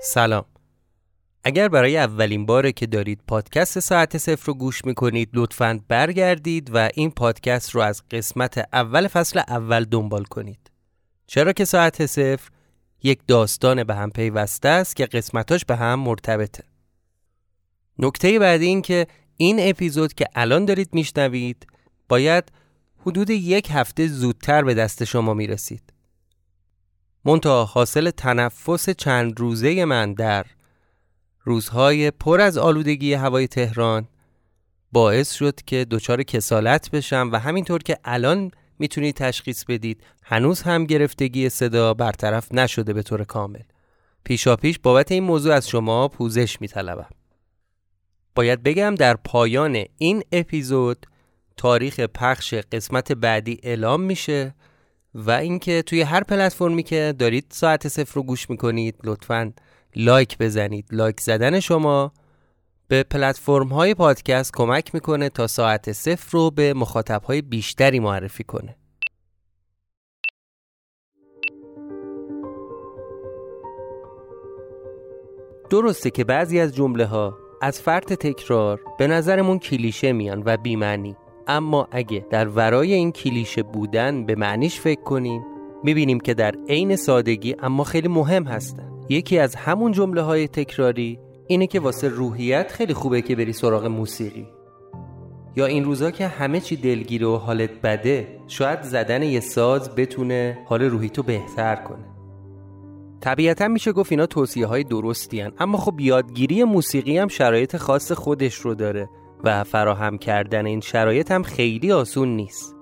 سلام. اگر برای اولین باره که دارید پادکست ساعت صفر رو گوش می‌کنید لطفا برگردید و این پادکست رو از قسمت اول فصل اول دنبال کنید. چرا که ساعت صفر یک داستان به هم پیوسته است که قسمتاش به هم مرتبطه. نکته بعدی این که این اپیزود که الان دارید میشنوید باید حدود یک هفته زودتر به دست شما می‌رسید. منتها حاصل تنفس چند روزه من در روزهای پر از آلودگی هوای تهران باعث شد که دچار کسالت بشم و همینطور که الان می‌تونید تشخیص بدید هنوز هم گرفتگی صدا برطرف نشده به طور کامل. پیشا پیش بابت این موضوع از شما پوزش میطلبم. باید بگم در پایان این اپیزود تاریخ پخش قسمت بعدی اعلام میشه. و اینکه توی هر پلتفرمی که دارید ساعت صفر رو گوش می‌کنید لطفا لایک بزنید. لایک زدن شما به پلتفرم های پادکست کمک می‌کنه تا ساعت صفر رو به مخاطب های بیشتری معرفی کنه. درسته که بعضی از جمله ها از فرط تکرار به نظرمون کلیشه میان و بیمعنی. اما اگه در ورای این کلیشه بودن به معنیش فکر کنیم می‌بینیم که در عین سادگی اما خیلی مهم هستن. یکی از همون جمله های تکراری اینه که واسه روحیت خیلی خوبه که بری سراغ موسیقی. یا این روزا که همه چی دلگیر و حالت بده شاید زدن یه ساز بتونه حال روحی تو بهتر کنه. طبیعتا میشه گفت اینا توصیه های درستی هن. اما خب یادگیری موسیقی هم شرایط خاص خودش رو داره. و فراهم کردن این شرایط هم خیلی آسون نیست.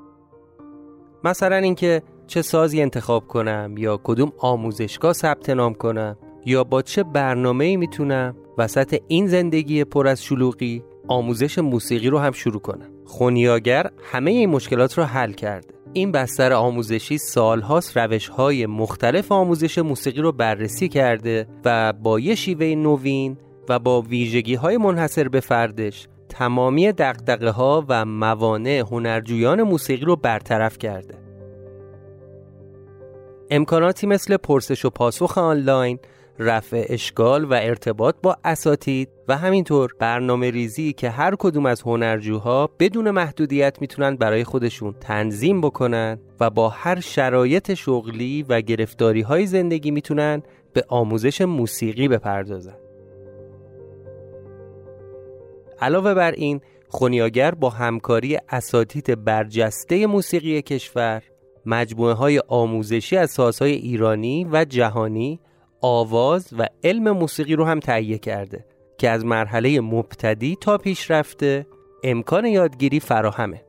مثلا اینکه چه سازی انتخاب کنم یا کدوم آموزشگاه ثبت نام کنم یا با چه برنامه‌ای می‌تونم وسط این زندگی پر از شلوغی آموزش موسیقی رو هم شروع کنم. خونیاگر همه این مشکلات رو حل کرده. این بستر آموزشی سالهاست روش های مختلف آموزش موسیقی رو بررسی کرده و با یه شیوه نوین و با ویژگی های منحصر به فردش تمامی دقدقه ها و موانع هنرجویان موسیقی رو برطرف کرده. امکاناتی مثل پرسش و پاسخ آنلاین رفع اشکال و ارتباط با اساتید و همینطور برنامه ریزی که هر کدوم از هنرجوها بدون محدودیت می‌تونن برای خودشون تنظیم بکنن و با هر شرایط شغلی و گرفتاری های زندگی می‌تونن به آموزش موسیقی بپردازن. علاوه بر این خونیاگر با همکاری اساتید برجسته موسیقی کشور مجموعه های آموزشی از سازهای ایرانی و جهانی آواز و علم موسیقی رو هم تهیه کرده که از مرحله مبتدی تا پیشرفته امکان یادگیری فراهمه.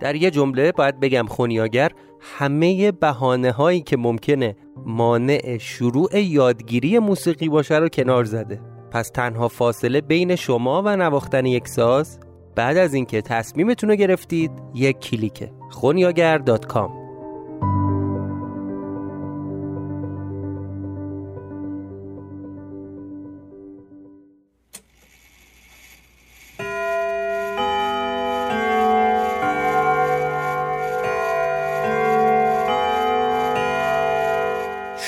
در یه جمله باید بگم خونیاگر همه بهانه هایی که ممکنه مانع شروع یادگیری موسیقی باشه رو کنار زده. پس تنها فاصله بین شما و نواختن یک ساز بعد از اینکه تصمیمتون رو گرفتید یک کلیکه. خونیاگر.com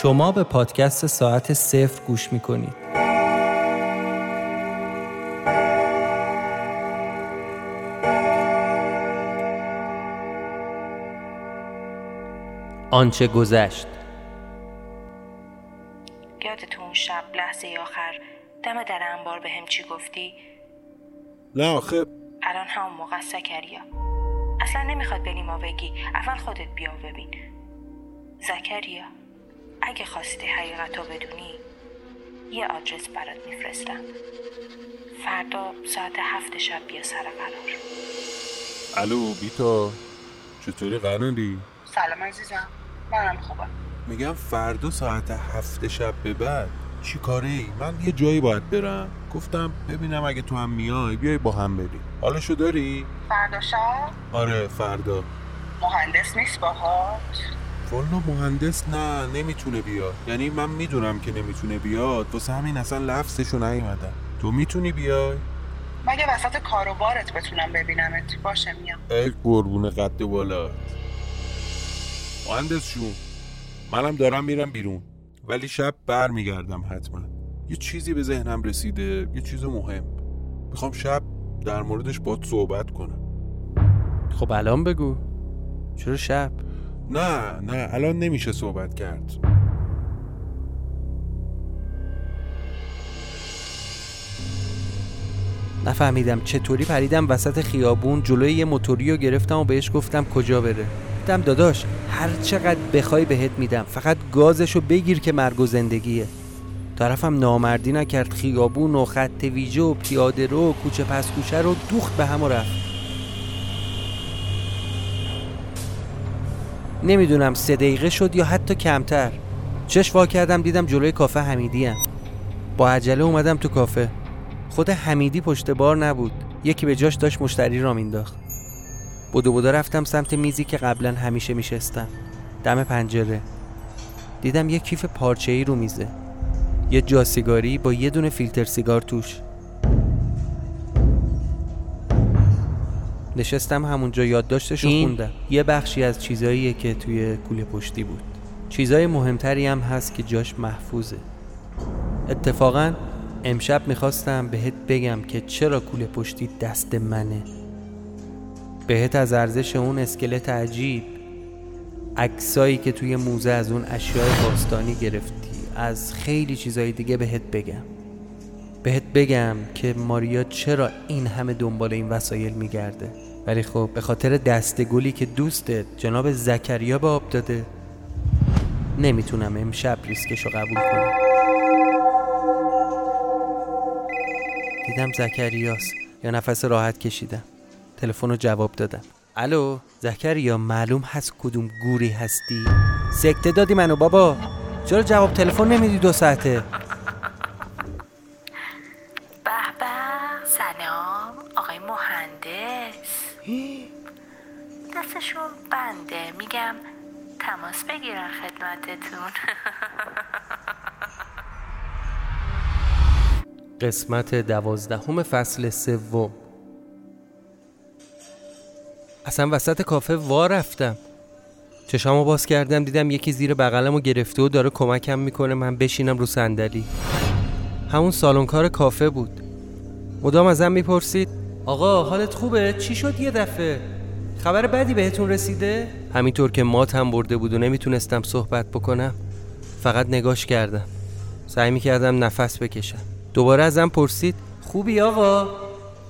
شما به پادکست ساعت صفر گوش می کنید. آنچه گذشت. یادتون اون شب لحظه آخر. دم در انبار به هم چی گفتی؟ نه آخه. الان همون موقع سکریا اصلا نمی‌خواد بریم ما بگی. اول خودت بیا ببین. زکریا. اگه خواستی حقیقت رو بدونی یه آدرس برات میفرستم فردا ساعت هفت شب بیا سر قرار الو بیتا چطوری قراری؟ سلام عزیزم منم خوبم میگم فردا ساعت هفت شب به بعد چی کاری؟ من یه جایی باید برم گفتم ببینم اگه تو هم میای بیای با هم بریم حالشو داری؟ فردا شب؟ آره فردا مهندس نیست باهات؟ والا مهندس نه نمی‌تونه بیاد. یعنی من می‌دونم که نمی‌تونه بیاد. واسه همین اصلا لفظشو نیومدم تو می‌تونی بیای؟ مگه وسط کاروبارت بتونم ببینمت. باشه میام. ای قربون قد بالات مهندس شون منم دارم میرم بیرون. ولی شب بر میگردم حتما. یه چیزی به ذهنم رسیده یه چیز مهم. می‌خوام شب در موردش باد صحبت کنم. خب الان بگو. چرا شب؟ نه نه الان نمیشه صحبت کرد. نفهمیدم چطوری پریدم وسط خیابون جلوی یه موتوری رو گرفتم و بهش گفتم کجا بره. گفتم داداش هر چقدر بخوای بهت میدم فقط گازشو بگیر که مرگ و زندگیه. طرفم نامردی نکرد خیابون و خط ویژه و پیاده رو و کوچه پس کوچه رو دوخت به هم رفت. نمی‌دونم سه دقیقه شد یا حتی کمتر. چش وا کردم دیدم جلوی کافه حمیدی هم. با عجله اومدم تو کافه. خود حمیدی پشت بار نبود. یکی به جاش داشت مشتری را مینداخت. بودو بودو رفتم سمت میزی که قبلا همیشه میشستم. دم پنجره. دیدم یه کیف پارچه ای رو میزه. یه جا سیگاری با یه دونه فیلتر سیگار توش. نشستم همونجا یادداشتش رو خوندم. یه بخشی از چیزاییه که توی کوله پشتی بود. چیزای مهمتری هم هست که جاش محفوظه. اتفاقا امشب می‌خواستم بهت بگم که چرا کوله پشتی دست منه. بهت از ارزش اون اسکلت عجیب. عکسایی که توی موزه از اون اشیاء باستانی گرفتی. از خیلی چیزای دیگه بهت بگم. بهت بگم که ماریا چرا این همه دنبال این وسایل میگرده. ولی خب به خاطر دست گلی که دوستت جناب زکریا به آب داده نمی‌تونم امشب ریسکشو قبول کنم. دیدم زکریاست. یا نفس راحت کشیدم. تلفن رو جواب دادم. الو زکریا معلوم هست کدوم گوری هستی؟ سکته دادی منو بابا. چرا جواب تلفن نمیدی دو ساعته؟ قسمت دوازدهم فصل سوم. اصلا وسط کافه وا رفتم. چشامو باز کردم دیدم یکی زیر بغلمو گرفته و داره کمکم می‌کنه من بشینم رو صندلی. همون سالنکار کافه بود. مدام ازم می‌پرسید آقا حالت خوبه؟ چی شد یه دفعه؟ خبر بدی بهتون رسیده؟ همینطور که ماتم برده بود و نمی‌تونستم صحبت بکنم فقط نگاش کردم. سعی می‌کردم نفس بکشم. دوباره ازم پرسید خوبی آقا؟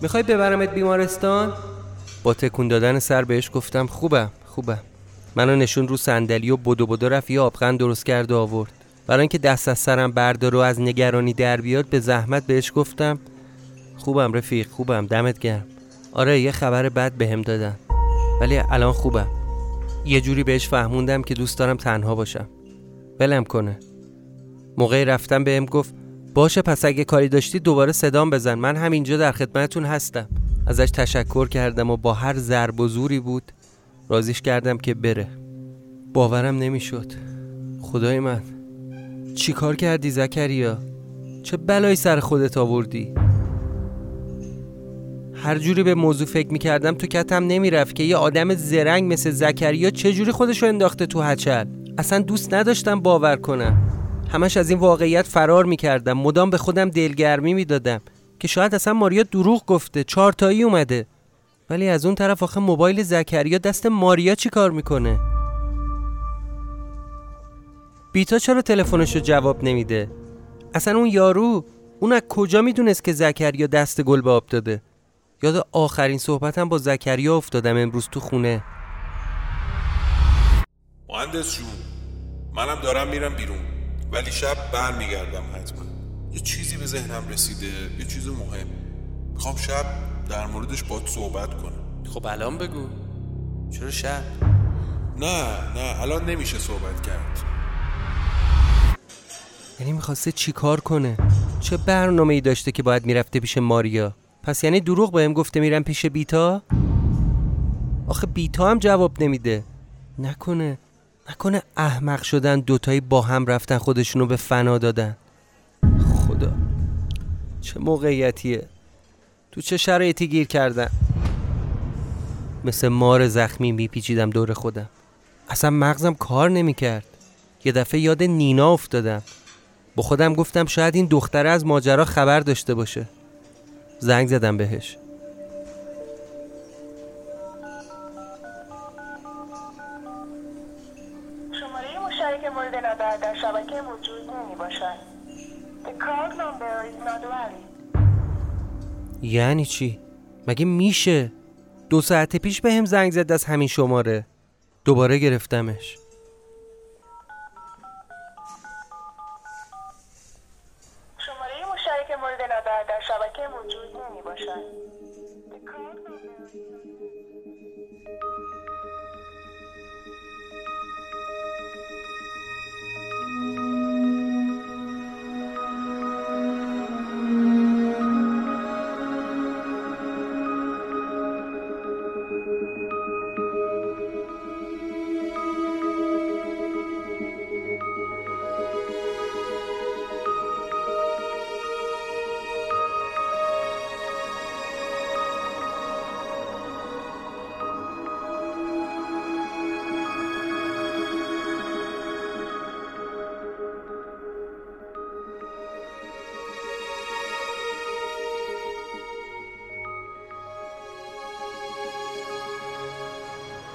می‌خوای ببرمت بیمارستان؟ با تکون دادن سر بهش گفتم خوبم خوبم. منو نشون رو صندلی و بدو بدو رفت یه آبغن درست کرد و آورد. برای اینکه دست از سرم بردار و از نگرانی در بیاد به زحمت بهش گفتم خوبم رفیق خوبم دمت گرم. آره یه خبر بد بهم دادن ولی الان خوبم. یه جوری بهش فهموندم که دوست دارم تنها باشم. بلم کنه. موقعی رفتم بهم گفت باشه پس اگه کاری داشتی دوباره صدام بزن. من همینجا در خدمتتون هستم. ازش تشکر کردم و با هر ضرب و زوری بود رازیش کردم که بره. باورم نمی‌شد. خدای من چی کار کردی زکریا؟ چه بلایی سر خودت آوردی؟ هر جوری به موضوع فکر می‌کردم تو کتم نمی‌رفت که یه آدم زرنگ مثل زکریا چه جوری خودشو انداخته تو هچل؟ اصلا دوست نداشتم باور کنم. همش از این واقعیت فرار می‌کردم. مدام به خودم دلگرمی می‌دادم که شاید اصلا ماریا دروغ گفته چارتایی اومده. ولی از اون طرف آخه موبایل زکریا دست ماریا چی کار می‌کنه؟ بیتا چرا تلفنش رو جواب نمیده؟ اصلا اون یارو اون از کجا می‌دونست که زکریا دست گل به آب داده؟ یاد آخرین صحبتم با زکریا افتادم امروز تو خونه. مهندس جون منم دارم میرم بیرون. ولی شب بر میگردم حتما. یه چیزی به ذهنم رسیده یه چیز مهم. می‌خوام شب در موردش باد صحبت کنم. خب الان بگو. چرا شب؟ نه نه الان نمیشه صحبت کرد. یعنی می‌خواسته چی کار کنه؟ چه برنامه ای داشته که باید می‌رفته پیش ماریا؟ پس یعنی دروغ بهم گفته میرم پیش بیتا؟ آخه بیتا هم جواب نمیده. نکنه. نکنه احمق شدن دوتایی با هم رفتن خودشونو به فنا دادن. خدا. چه موقعیتیه. تو چه شرایطی گیر کردن؟ مثل مار زخمی میپیچیدم دور خودم. اصلا مغزم کار نمی‌کرد. یه دفعه یاد نینا افتادم. با خودم گفتم شاید این دختره از ماجرا خبر داشته باشه. زنگ زدم بهش. یعنی چی؟ مگه میشه؟ دو ساعت پیش به هم زنگ زد از همین شماره دوباره گرفتمش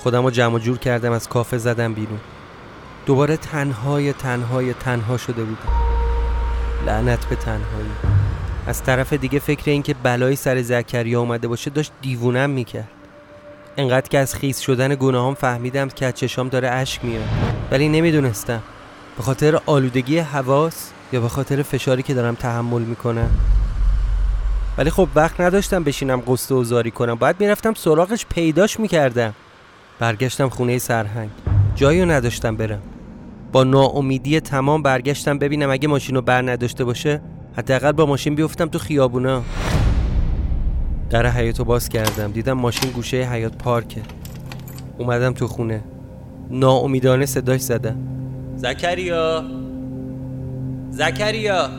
خودم رو جمع جور کردم از کافه زدم بیرون. دوباره تنهای تنهای تنها شده بودم. لعنت به تنهایی. از طرف دیگه فکر این که بلایی سر زکریا اومده باشه داشت دیوونم می‌کرد. انقدر که از خیس شدن گناهام فهمیدم که از چشام داره اشک میاد ولی نمی‌دونستم. به خاطر آلودگی حواس یا به خاطر فشاری که دارم تحمل می‌کنم؟ ولی خب وقت نداشتم بشینم قصه و زاری کنم. باید می‌رفتم سراغش پیداش می‌کردم. برگشتم خونه سرهنگ. جایی رو نداشتم برم. با ناامیدی تمام برگشتم ببینم اگه ماشین رو بر نداشته باشه حداقل با ماشین بیفتم تو خیابونا. در حیاتو باز کردم. دیدم ماشین گوشه حیات پارکه. اومدم تو خونه. ناامیدانه صداش زدم. زکریا! زکریا!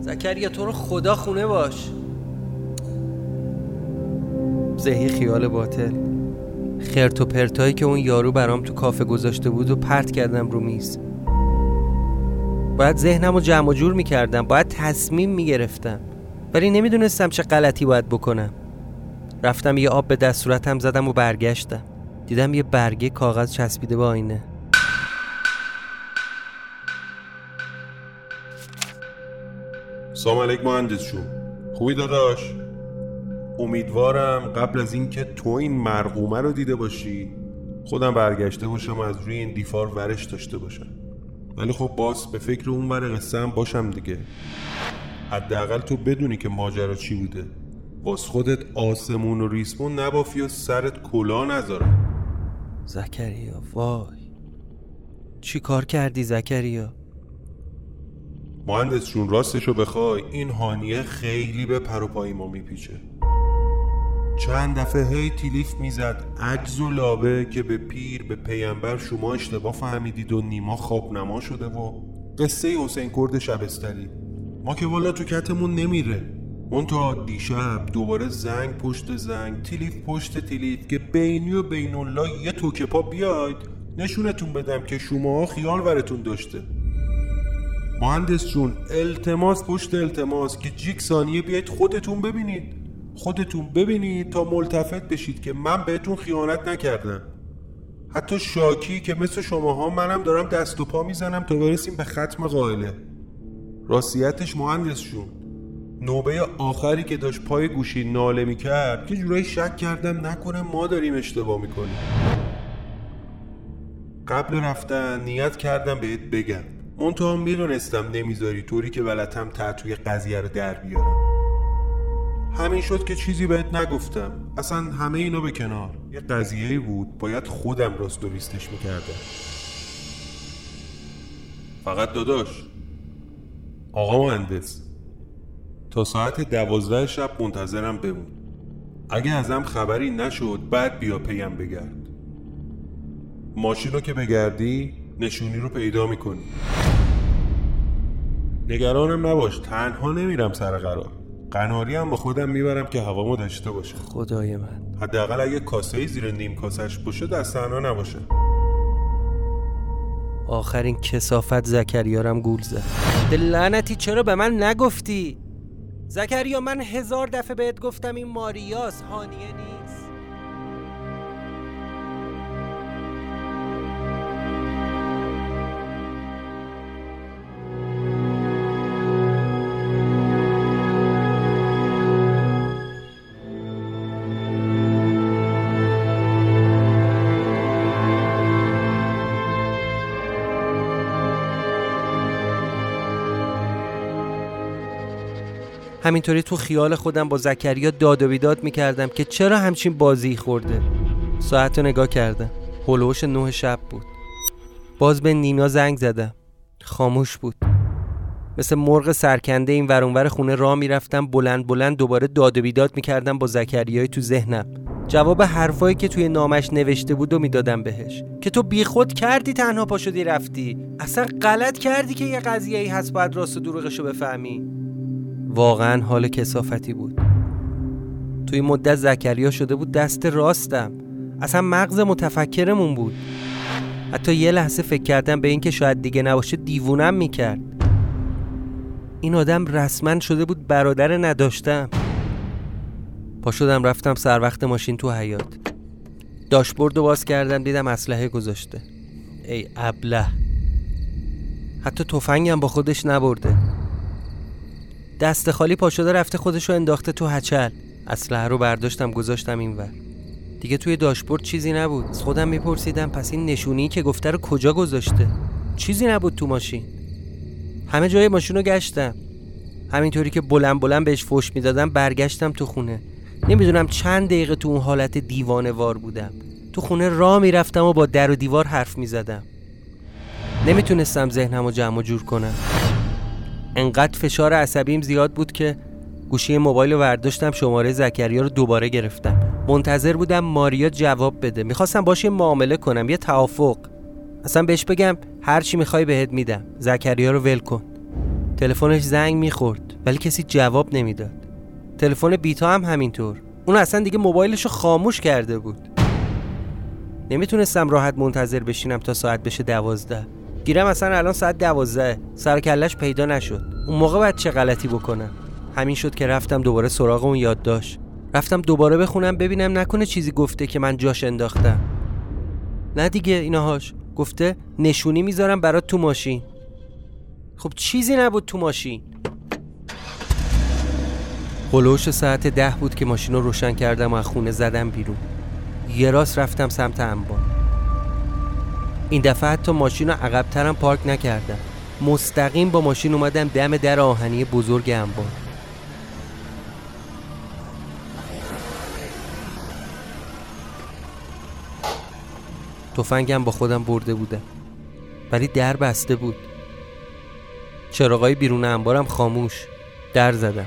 زکریا تو رو خدا خونه باش. زهی خیال باطل. خرت و پرتایی که اون یارو برام تو کافه گذاشته بود و پرت کردم رو میز. باید ذهنم رو جمع و جور می‌کردم باید تصمیم می‌گرفتم. ولی نمی‌دونستم چه غلطی باید بکنم. رفتم یه آب به دست صورتم زدم و برگشتم. دیدم یه برگه کاغذ چسبیده به آینه. سلام علیک مهندس شون خوبی داداش؟ امیدوارم قبل از اینکه تو این مرقومه رو دیده باشی خودم برگشته باشم از روی این دیفار ورش داشته باشم. ولی خب باز به فکر اون ور قصه هم باشم دیگه. حداقل تو بدونی که ماجرا چی بوده. باز خودت آسمون و ریسمون نبافی و سرت کلا نذارم. زکریا وای. چی کار کردی زکریا؟ مهندس جون راستشو بخوای این هانیه خیلی به پر و پای ما میپیچه. چند دفعه هی تیلیف می‌زد. عجز و لابه که به پیر به پیامبر شما اشتباه فهمیدید و نیما خواب نما شده و قصه حسین کرد شبستری. ما که والا تو کتمون نمیره. اون تا دیشب دوباره زنگ پشت زنگ تیلیف پشت تیلیف که بینی و بین الله یه توکه پا بیاید. نشونتون بدم که شما خیال ورتون داشته. مهندس جون التماس پشت التماس که جیک ثانیه بیاید خودتون ببینید. خودتون ببینید تا ملتفت بشید که من بهتون خیانت نکردم. حتی شاکی که مثل شماها منم دارم دست و پا می‌زنم تا برسیم به ختم قائله. راستیتش مهندس جون نوبه آخری که داشت پای گوشی ناله می‌کرد که جورایی شک کردم نکنه ما داریم اشتباه می‌کنیم. قبل رفتن نیت کردم بهت بگم. منتها می‌دونستم نمی‌ذاری طوری که ولتم توی قضیه رو در بیارم. همین شد که چیزی بهت نگفتم. اصلا همه اینا به کنار. یه قضیه بود باید خودم راست و می‌کردم. فقط داداش آقا مهندس تا ساعت دوازده شب منتظرم بمون. اگه ازم خبری نشد بعد بیا پیم بگرد. ماشین رو که بگردی نشونی رو پیدا می‌کنی. نگرانم نباش تنها نمیرم سر قرار. قناری هم با خودم می‌برم که هوامو داشته باشه. خدای من. حداقل اگه کاسه زیر نیم کاسش باشه دست تنها نباشه. آخرین کسافت زکریارم گول زد. لعنتی چرا به من نگفتی؟ زکریا من هزار دفعه بهت گفتم این ماریاس هانیه نیست. همینطوری تو خیال خودم با زکریا داد و بیداد می‌کردم که چرا همچین بازی خورده. ساعت رو نگاه کردم. هلوش نه شب بود. باز به نینا زنگ زدم. خاموش بود. مثل مرغ سرکنده این ورانور خونه را می‌رفتم بلند بلند دوباره داد و بیداد می‌کردم با زکریای تو ذهنم. جواب حرفایی که توی نامش نوشته بود و می‌دادم بهش. که تو بیخود کردی تنها پا شدی رفتی. اصلا غلط کردی که یه قضیه ای هست باید راست و دروغشو بفهمی. واقعا حال کسافتی بود. توی مدت زکریا شده بود دست راستم. اصلا مغز متفکرمون بود. حتی یه لحظه فکر کردم به اینکه شاید دیگه نباشه دیوونم می‌کرد. این آدم رسما شده بود برادر نداشتم. پا شدم رفتم سر وقت ماشین تو حیات داشبورد رو باز کردم دیدم اسلحه گذاشته. ای ابله. حتی تفنگم با خودش نبرده. دست خالی پا شده رفته خودش رو انداخته تو هچل. اسلحه رو برداشتم گذاشتم اینور. دیگه توی داشبورد چیزی نبود. از خودم میپرسیدم پس این نشونی که گفته رو کجا گذاشته؟ چیزی نبود تو ماشین. همه جای ماشین رو گشتم. همینطوری که بلند بلند بهش فوش می‌دادم برگشتم تو خونه. نمی‌دونم چند دقیقه تو اون حالت دیوانه وار بودم. تو خونه را می‌رفتم و با در و دیوار حرف می‌زدم. نمی‌تونستم ذهنم رو جمع و جور کنم. انقدر فشار عصبیم زیاد بود که گوشی موبایل رو ورداشتم شماره زکریا رو دوباره گرفتم. منتظر بودم ماریا جواب بده. می‌خواستم باشه معامله کنم یه توافق. اصلا بهش بگم هر چی می‌خوای بهت میدم. زکریا رو ول کن. تلفنش زنگ می‌خورد ولی کسی جواب نمی‌داد. تلفن بیتا هم همینطور. اون اصلا دیگه موبایلش رو خاموش کرده بود. نمی‌تونستم راحت منتظر بشینم تا ساعت بشه دوازده. گیرم اصلا الان ساعت دوازده. سرکلش پیدا نشد. اون موقع باید چه غلطی بکنم؟ همین شد که رفتم دوباره سراغ اون یادداشت. رفتم دوباره بخونم ببینم نکنه چیزی گفته که من جاش انداختم. نه دیگه ایناهاش. گفته نشونی می‌ذارم برات تو ماشین. خب چیزی نبود تو ماشین. هلوش ساعت ده بود که ماشین رو روشن کردم و از خونه زدم بیرون. یه راست رفتم سمت انبار. این دفعه حتی ماشین رو عقبترم پارک نکردم. مستقیم با ماشین اومدم دم در آهنی بزرگ انبار. تفنگم با خودم برده بودم ولی در بسته بود. چراغای بیرون انبارم خاموش. در زدم.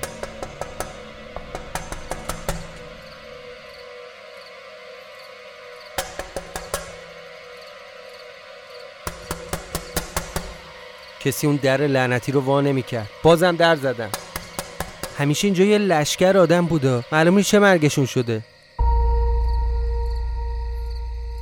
کسی اون در لعنتی رو وا نمی‌کرد. بازم در زدم. همیشه اینجا یه لشکر آدم بوده. معلومه چه مرگشون شده.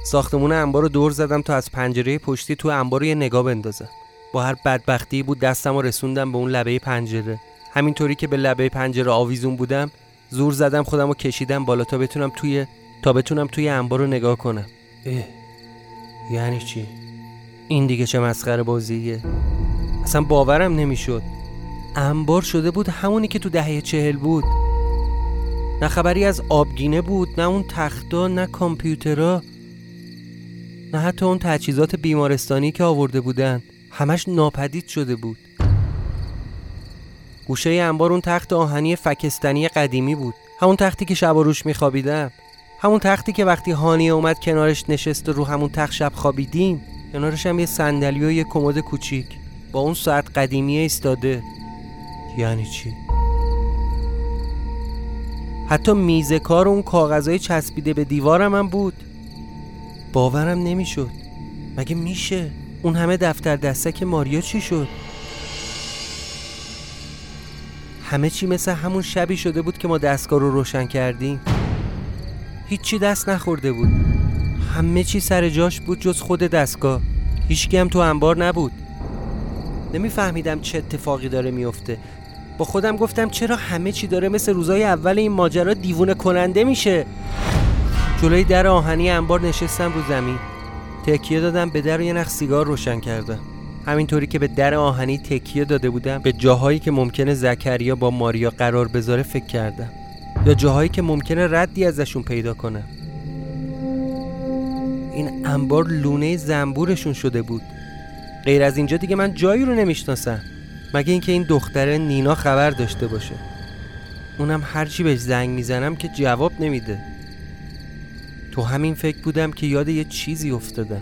ساختمون انبار رو دور زدم تا از پنجره پشتی تو انبار رو یه نگاه بندازم. با هر بدبختی بود دستم رو رسوندم به اون لبه پنجره. همینطوری که به لبه پنجره آویزون بودم زور زدم خودم رو کشیدم بالا تا بتونم توی تا بتونم توی انبار رو نگاه کنم. اه یعنی چی؟ این دیگه چه مسخره بازیه؟ اصلا باورم نمی‌شد. انبار شده بود همونی که تو دهه چهل بود. نه خبری از آبگینه بود نه اون تختا نه کامپیوترا نه حتی اون تجهیزات بیمارستانی که آورده بودن. همش ناپدید شده بود. گوشه انبار اون تخت آهنی فکستنی قدیمی بود. همون تختی که شب و روش میخوابیدم. همون تختی که وقتی هانیه اومد کنارش نشست و رو همون تخت شب خوابیدیم کنارش هم یه صندلی و یه کمد کوچیک. با اون ساعت قدیمی ایستاده. یعنی چی؟ حتی میز کار اون کاغذهای چسبیده به دیوارم هم بود. باورم نمی‌شد. مگه میشه؟ اون همه دفتر دستک ماریا چی شد؟ همه چی مثل همون شبی شده بود که ما دستگاه رو روشن کردیم. هیچی دست نخورده بود. همه چی سر جاش بود جز خود دستگاه. هیچکی هم تو انبار نبود. نمیفهمیدم چه اتفاقی داره میفته با خودم گفتم چرا همه چی داره مثل روزای اول این ماجرا دیوونه کننده میشه؟ جلوی در آهنی انبار نشستم رو زمین. تکیه دادم به در و یه نخ سیگار روشن کردم. همینطوری که به در آهنی تکیه داده بودم به جاهایی که ممکنه زکریا با ماریا قرار بذاره فکر کردم. یا جاهایی که ممکنه ردی ازشون پیدا کنم این انبار لونه زنبورشون شده بود. غیر از اینجا دیگه من جایی رو نمی‌شناسم. مگه اینکه این دختره نینا خبر داشته باشه. اونم هرچی بهش زنگ می‌زنم که جواب نمیده. تو همین فکر بودم که یاد یه چیزی افتادم.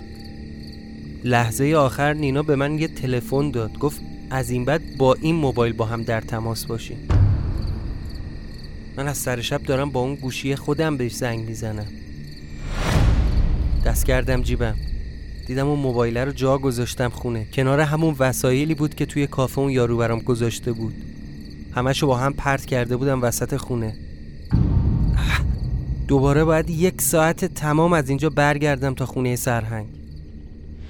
لحظه آخر نینا به من یه تلفن داد. گفت از این بعد با این موبایل با هم در تماس باشیم. من از سر شب دارم با اون گوشی خودم بهش زنگ می‌زنم. دست کردم جیبم. دیدم اون موبایل رو جا گذاشتم خونه. کنار همون وسایلی بود که توی کافه اون یارو برام گذاشته بود. همشو با هم پرت کرده بودم وسط خونه. دوباره باید یک ساعت تمام از اینجا برگردم تا خونه سرهنگ.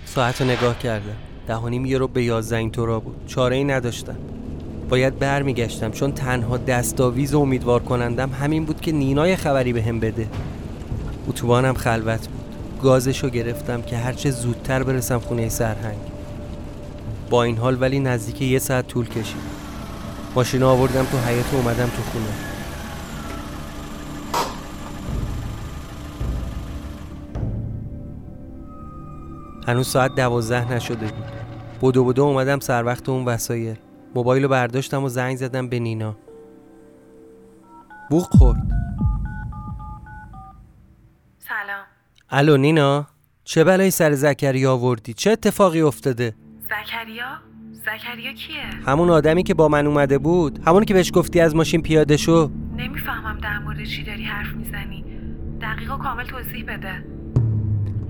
ساعت رو نگاه کردم. دهانیم یه رو به یازده اینطورا بود. چاره ای نداشتم. باید برمیگشتم چون تنها دستاویز و امیدوار کنندم همین بود که نینای خبری به هم بده. اتوبانم خلوت بود. گازشو گرفتم که هرچه زودتر برسم خونه سرهنگ. با این حال ولی نزدیک یه ساعت طول کشید. ماشین آوردم تو حیات اومدم تو خونه. هنوز ساعت دوازده نشده بود. بدو بدو اومدم سر وقت اون وسایل. موبایل رو برداشتم و زنگ زدم به نینا. بوق خورد سلام الو نینا. چه بلایی سر زکریا آوردی؟ چه اتفاقی افتاده؟ زکریا؟ زکریا کیه؟ همون آدمی که با من اومده بود. همون که بهش گفتی از ماشین پیاده شو. نمی‌فهمم در مورد چی داری حرف می‌زنی. دقیق و کامل توضیح بده.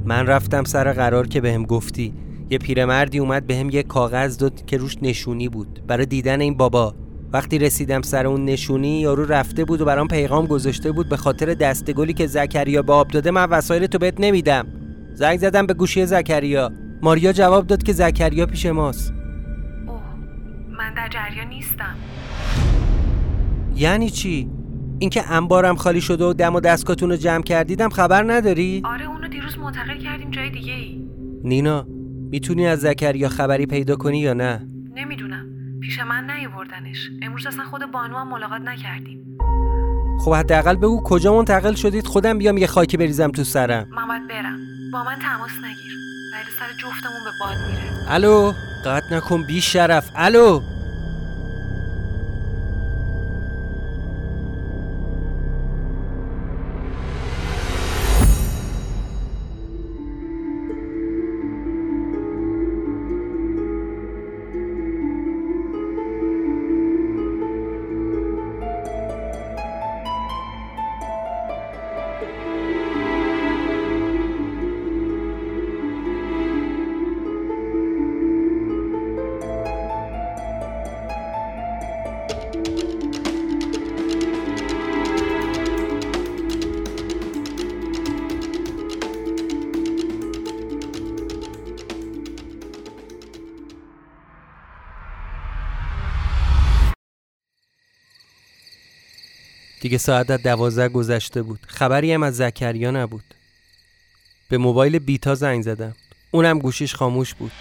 من رفتم سر قرار که بهم گفتی. یه پیرمردی اومد بهم یه کاغذ داد که روش نشونی بود. برای دیدن این بابا. وقتی رسیدم سر اون نشونی یارو رفته بود و برام پیغام گذاشته بود به خاطر دستگلی که زکریا به آب داده من وسایل تو بهت نمیدم. زنگ زدم به گوشی زکریا. ماریا جواب داد که زکریا پیش ماست. اوه من در جریان نیستم. یعنی چی؟ اینکه انبارم خالی شده و دم و دستگاهتون رو جمع کردیدم خبر نداری؟ آره اونو دیروز منتقل کردیم جای دیگه ای نینا می‌تونی از زکریا خبری پیدا کنی یا نه؟ نمی‌دونم. پیش من نیاوردنش. امروز اصلا خود بانو هم ملاقات نکردیم. خب حداقل بگو کجا منتقل شدید؟ خودم بیام یه خاکی بریزم تو سرم. من باید برم. با من تماس نگیر. ولی سر جفتمون به باد میره. الو؟ قطع نکن بی شرف. الو؟ دیگه ساعت از دوازده گذشته بود. خبری هم از زکریا نبود. به موبایل بیتا زنگ زدم. اونم گوشیش خاموش بود.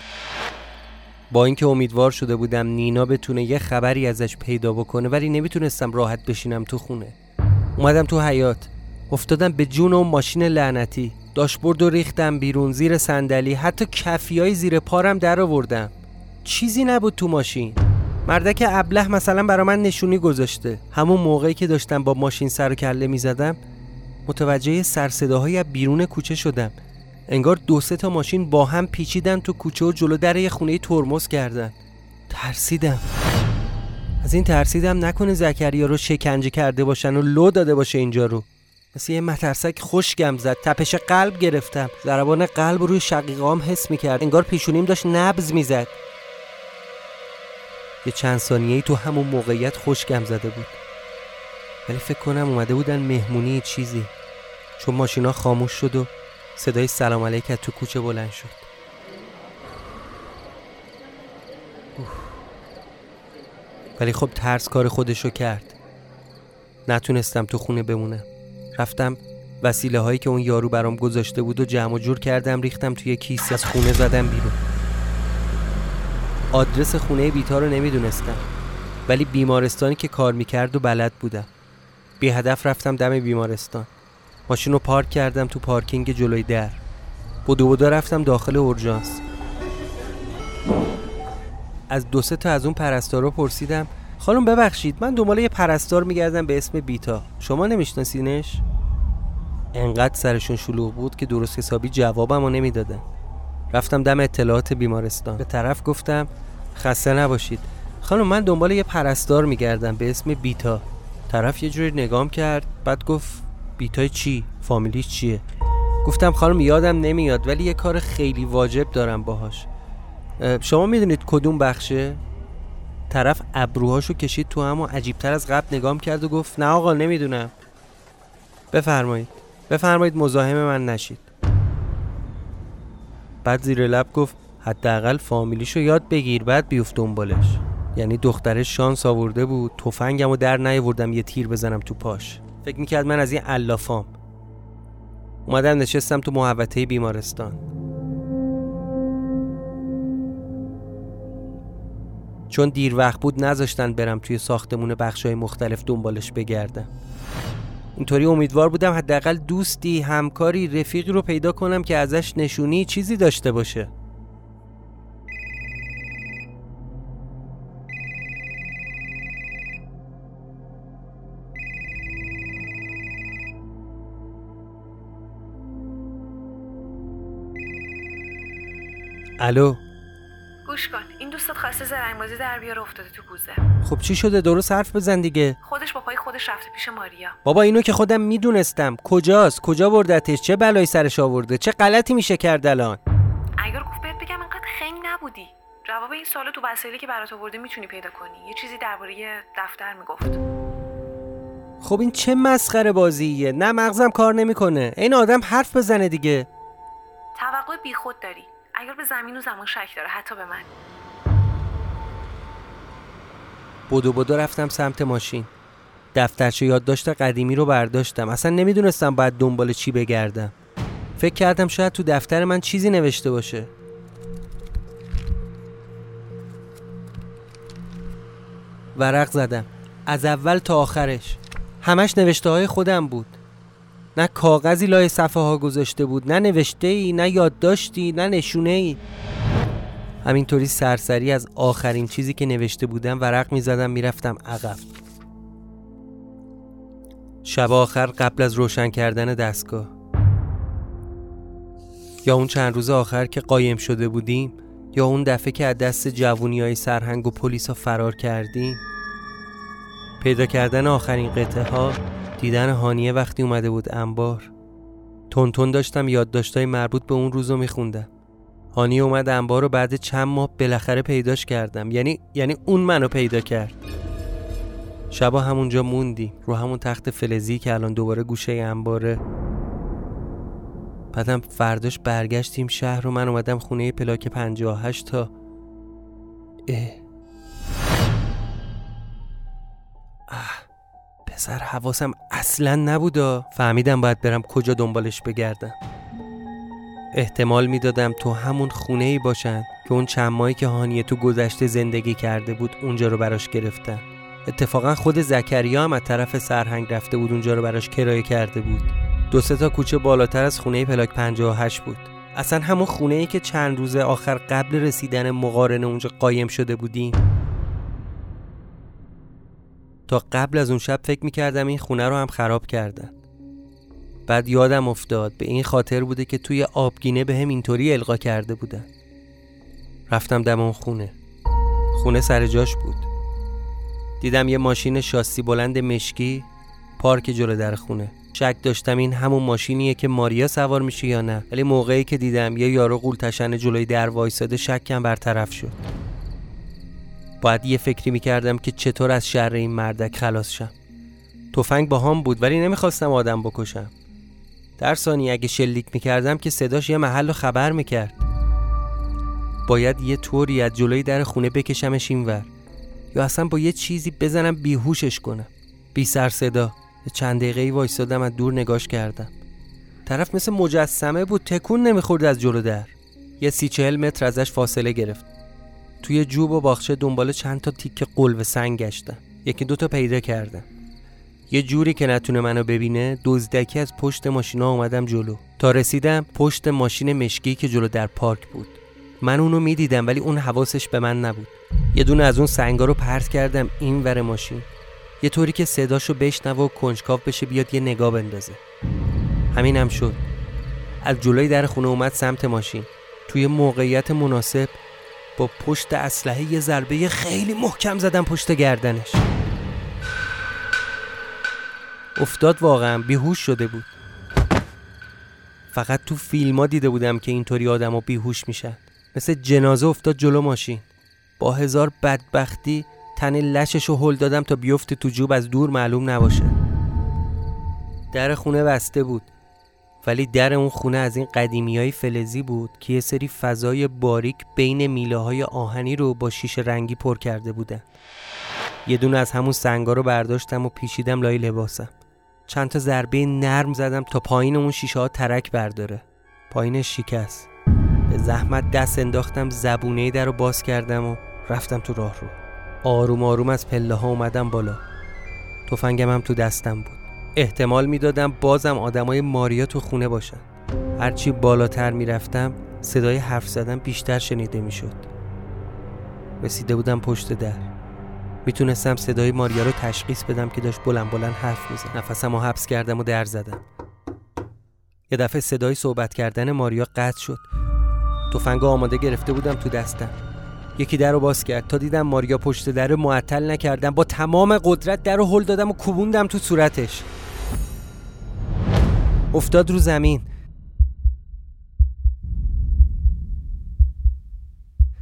با اینکه امیدوار شده بودم نینا بتونه یه خبری ازش پیدا بکنه ولی نمی‌تونستم راحت بشینم تو خونه. اومدم تو حیات افتادم به جون اون ماشین لعنتی. داشبورد و ریختم بیرون زیر صندلی حتی کفیای زیر پارم در آوردم چیزی نبود تو ماشین. مردک ابله مثلا برا من نشونی گذاشته. همون موقعی که داشتم با ماشین سر و کله می‌زدم متوجه سرصداهایی از بیرون کوچه شدم. انگار دو سه تا ماشین با هم پیچیدن تو کوچه و جلو در یه خونه ترمز کردن. ترسیدم. از این ترسیدم نکنه زکریا رو شکنجه کرده باشن و لو داده باشه اینجا رو. مثل یه مترسک خوشگم زد تپش قلب گرفتم. ضربان قلب روی شقیقام حس می‌کرد. انگار پیشونیم داشت نبز می‌زد. یه چند ثانیه تو همون موقعیت خوشگم زده بود. ولی فکر کنم اومده بودن مهمونی چیزی. چون ماشینا خاموش شد و صدای سلام علیک تو کوچه بلند شد. ولی خب ترس کار خودشو کرد. نتونستم تو خونه بمونم. رفتم وسیله هایی که اون یارو برام گذاشته بود و جمع جور کردم ریختم توی کیسه از خونه زدم بیرون. آدرس خونه بیتا رو نمی‌دونستم. ولی بیمارستانی که کار می‌کرد و بلد بودم. بی هدف رفتم دم بیمارستان. ماشین رو پارک کردم تو پارکینگ جلوی در. بودو بودو رفتم داخل اورژانس. از دو سه تا از اون پرستارا پرسیدم خانم ببخشید من دنبال یه پرستار میگردم به اسم بیتا. شما نمیشناسینش؟ انقدر سرشون شلوغ بود که درست حسابی جوابم رو نمی‌دادن. رفتم دم اطلاعات بیمارستان. به طرف گفتم خسته نباشید. خانم من دنبال یه پرستار میگردم به اسم بیتا. طرف یه جوری نگام کرد بعد گفت بیتای چی؟ فامیلیش چیه؟ گفتم خانم یادم نمیاد ولی یه کار خیلی واجب دارم باهاش. شما می‌دونید کدوم بخشه؟ طرف ابروهاشو کشید تو هم و عجیبتر از قبل نگام کرد و گفت نه آقا نمی‌دونم. بفرمایید. بفرمایید مزاحم من نشید. بعد زیر لب گفت حداقل فامیلیشو یاد بگیر بعد بیفت دنبالش. یعنی دخترش شانس آورده بود تفنگمو در نیاوردم یه تیر بزنم تو پاش. فکر می‌کرد من از این علافام اومدم نشستم تو محوطه بیمارستان. چون دیر وقت بود نذاشتن برم توی ساختمون بخشای مختلف دنبالش بگردم. اینطوری امیدوار بودم حداقل دوستی همکاری رفیقی رو پیدا کنم که ازش نشونی چیزی داشته باشه. الو؟ گوش کن. خواسته زرنگبازی در بیار افتاده تو کوزه. خب چی شده؟ درست حرف بزن دیگه. خودش با پای خودش رفته پیش ماریا. بابا اینو که خودم می‌دونستم. کجاست؟ کجا بردتش؟ چه بلایی سرش آورده؟ چه غلطی میشه کرد الان؟ اگر گفت بهت بگم انقدر خنگ نبودی. جواب این سوالو تو وسایلی که برات آورده می‌تونی پیدا کنی. یه چیزی درباره دفتر می‌گفت. خب این چه مسخره بازیه؟ نه مغزم کار نمی‌کنه. این آدم حرف بزنه دیگه. توقع بیخود داری. اگر به زمین و زمان شک داره حتی به من. بدو بدو رفتم سمت ماشین. دفترچه یادداشت قدیمی رو برداشتم. اصلا نمی‌دونستم باید دنبال چی بگردم. فکر کردم شاید تو دفتر من چیزی نوشته باشه. ورق زدم. از اول تا آخرش. همش نوشته های خودم بود. نه کاغذی لای صفحه ها گذاشته بود. نه نوشته ای نه یادداشتی نه نشونه ای همینطوری سرسری از آخرین چیزی که نوشته بودم ورق می زدم می رفتم عقب. شب آخر قبل از روشن کردن دستگاه. یا اون چند روز آخر که قایم شده بودیم یا اون دفعه که از دست جوونی های سرهنگ و پلیس ها فرار کردیم. پیدا کردن آخرین قطعه ها دیدن هانیه وقتی اومده بود انبار. تون داشتم یادداشتای مربوط به اون روزو میخوندم. هانیه اومد انبار رو بعد چند ماه بالاخره پیداش کردم. یعنی یعنی اون منو پیدا کرد. شبا همونجا موندی رو همون تخت فلزی که الان دوباره گوشه انباره. بعدم فرداش برگشتیم شهر و من اومدم خونه پلاک 58 تا اه. پسر حواسم اصلا نبودا. فهمیدم باید برم کجا دنبالش بگردم. احتمال می‌دادم تو همون خونه ای باشن که اون چند ماهی که هانیه تو گذشته زندگی کرده بود اونجا رو براش گرفتن. اتفاقا خود زکریا هم از طرف سرهنگ رفته بود اونجا رو براش کرایه کرده بود. دو سه تا کوچه بالاتر از خونه پلاک 58 بود. اصلا همون خونه ای که چند روز آخر قبل رسیدن مقارنه اونجا قایم شده بودیم. تا قبل از اون شب فکر می‌کردم این خونه رو هم خراب کردن. بعد یادم افتاد. به این خاطر بوده که توی آبگینه به هم اینطوری القا کرده بودن رفتم دم اون خونه. خونه سر جاش بود. دیدم یه ماشین شاسی بلند مشکی پارک جلو در خونه. شک داشتم این همون ماشینیه که ماریا سوار میشه یا نه. ولی موقعی که دیدم یه یارو قولتشن جلوی در وایساده شکم برطرف شد. باید یه فکری می‌کردم که چطور از شر این مردک خلاص شم. تفنگ با هم بود ولی نمی‌خواستم آدم بکشم. در ثانی اگه شلیک می‌کردم که صداش یه محل رو خبر می‌کرد. باید یه طوری از جلوی در خونه بکشمش اینور یا اصلا با یه چیزی بزنم بیهوشش کنم. بی سر صدا. چند دقیقه وایستادم از دور نگاش کردم. طرف مثل مجسمه بود تکون نمی‌خورد از جلو در. یه سی چهل متر ازش فاصله گرفت. توی جوب و باخچه دنبال چند تا تیک قلب سنگ گشتم. یکی دوتا پیدا کردم. یه جوری که نتونه منو ببینه دزدکی از پشت ماشینا اومدم جلو. تا رسیدم پشت ماشین مشکی که جلو در پارک بود. من اونو می‌دیدم ولی اون حواسش به من نبود. یه دونه از اون سنگا رو پرت کردم این ور ماشین. یه طوری که صداشو بشنوه و کنجکاو بشه بیاد یه نگاه بندازه. همینم هم شد. از جلوی در خونه اومد سمت ماشین. توی موقعیت مناسب با پشت اسلحه یه ضربه خیلی محکم زدم پشت گردنش. افتاد واقعا بیهوش شده بود. فقط تو فیلم ها دیده بودم که اینطوری آدم ها بیهوش میشن. مثل جنازه افتاد جلو ماشین. با هزار بدبختی تن لشش رو هل دادم تا بیفته تو جوب از دور معلوم نباشه. در خونه بسته بود. ولی در اون خونه از این قدیمی های فلزی بود که یه سری فضای باریک بین میله های آهنی رو با شیش رنگی پر کرده بودن. یه دونه از همون سنگا رو برداشتم و پیشیدم لای لباسم. چند تا ضربه نرم زدم تا پایین اون شیشه ها ترک برداره. پایین شکست. به زحمت دست انداختم زبونه در رو باز کردم و رفتم تو راه رو آروم آروم از پله ها اومدم بالا. تفنگم هم تو دستم بود. احتمال می‌دادم بازم آدمای ماریا تو خونه باشن. هرچی بالاتر می‌رفتم صدای حرف زدن بیشتر شنیده می‌شد. رسیده بودم پشت در. می‌تونستم صدای ماریا رو تشخیص بدم که داشت بلند بلند حرف می‌زد. نفسم رو حبس کردم و در زدم. یه دفعه صدای صحبت کردن ماریا قطع شد. تفنگ آماده گرفته بودم تو دستم. یکی در رو باز کرد. تا دیدم ماریا پشت در معطل نکردم. با تمام قدرت در رو هل دادم و کوبوندم تو صورتش. افتاد رو زمین.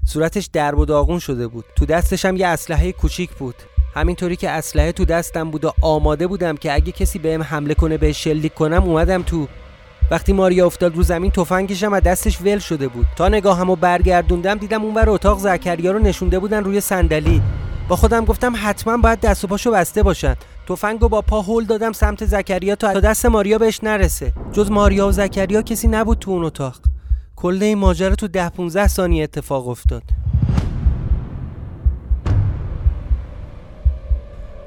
صورتش درب و داغون شده بود. تو دستش هم یه اسلحه کوچیک بود. همینطوری که اسلحه تو دستم بود و آماده بودم که اگه کسی بهم حمله کنه به شلیک کنم اومدم تو. وقتی ماریا افتاد رو زمین تفنگشم از دستش ول شده بود. تا نگاهمو برگردوندم دیدم اونور اتاق زکریا رو نشونده بودن روی صندلی. با خودم گفتم حتما باید دست و پاشو بسته باشن. تفنگو با پا هل دادم سمت زکریا تا دست ماریا بهش نرسه. جز ماریا و زکریا کسی نبود تو اون اتاق. کل این ماجرا تو ده 15 ثانیه اتفاق افتاد.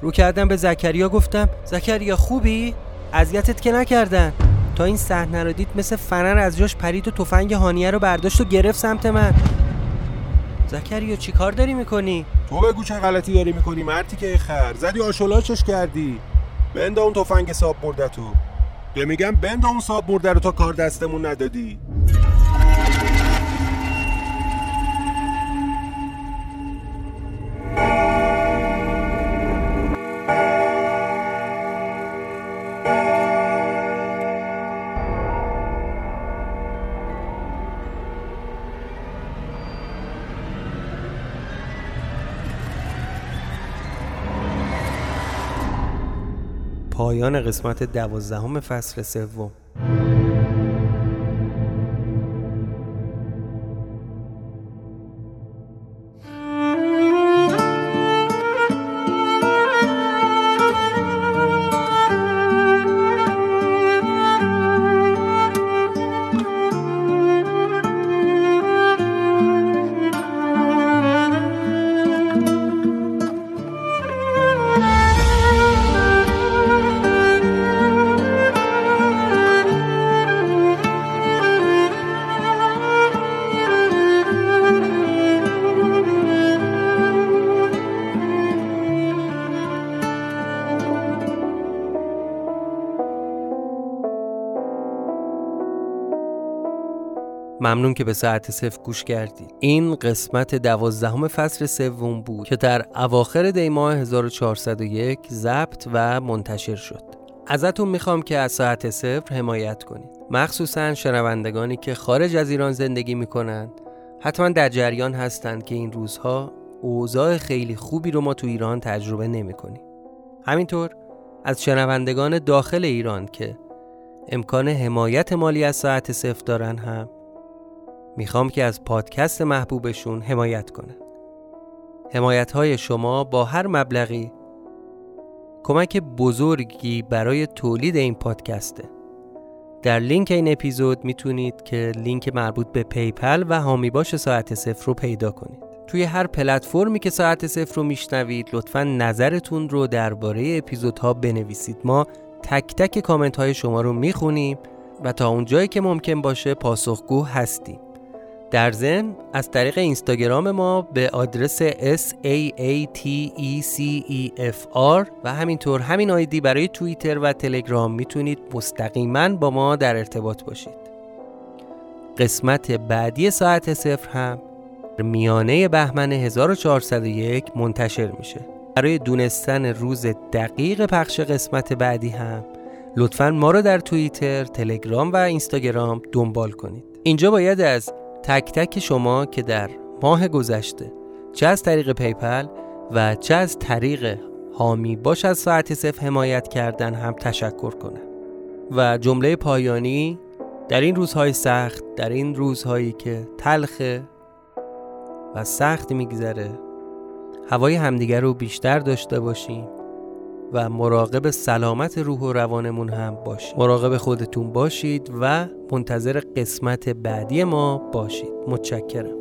رو کردم به زکریا گفتم زکریا خوبی؟ اذیتت که نکردن. تا این صحنه رو دید مثل فنر از جاش پرید و تفنگ هانیه رو برداشت و گرفت سمت من. زکریا چی کار داری می‌کنی؟ تو بگو چه غلطی داری می‌کنی مرتی که خر. زدی آشولاچش کردی. بندا اون تفنگ ساب مرده تو. به میگم بندا اون ساب مرده رو تا کار دستمون ندادی. پایان قسمت دوازدهم فصل سوم. ممنون که به ساعت صفر گوش کردی. این قسمت دوازدهم فصل سوم بود که در اواخر دی ماه 1401 ضبط و منتشر شد. ازتون می‌خوام که از ساعت صفر حمایت کنید. مخصوصا شنوندگانی که خارج از ایران زندگی می‌کنند. حتما در جریان هستند که این روزها اوضاع خیلی خوبی رو ما تو ایران تجربه نمی‌کنیم. همینطور از شنوندگان داخل ایران که امکان حمایت مالی از ساعت صفر دارن هم می‌خوام که از پادکست محبوبشون حمایت کنن حمایت های شما با هر مبلغی کمک بزرگی برای تولید این پادکسته. در لینک این اپیزود می‌تونید که لینک مربوط به PayPal و حامی باش ساعت صفر رو پیدا کنید. توی هر پلتفرمی که ساعت صفر رو میشنوید لطفا نظرتون رو درباره اپیزودها بنویسید. ما تک تک کامنت های شما رو می‌خونیم و تا اونجایی که ممکن باشه پاسخگو هستیم. در ضمن از طریق اینستاگرام ما به آدرس s a a t e c e f r و همینطور همین آیدی برای توییتر و تلگرام می‌تونید مستقیما با ما در ارتباط باشید. قسمت بعدی ساعت صفر هم میانه بهمن 1401 منتشر میشه. برای دونستن روز دقیق پخش قسمت بعدی هم لطفا ما رو در توییتر، تلگرام و اینستاگرام دنبال کنید. اینجا باید از تک تک شما که در ماه گذشته چه از طریق پیپل و چه از طریق حامی باش از ساعت صف حمایت کردن هم تشکر کنم. و جمله پایانی در این روزهای سخت در این روزهایی که تلخه و سخت میگذره هوای همدیگر رو بیشتر داشته باشیم. و مراقب سلامت روح و روانمون هم باشید. مراقب خودتون باشید و منتظر قسمت بعدی ما باشید. متشکرم.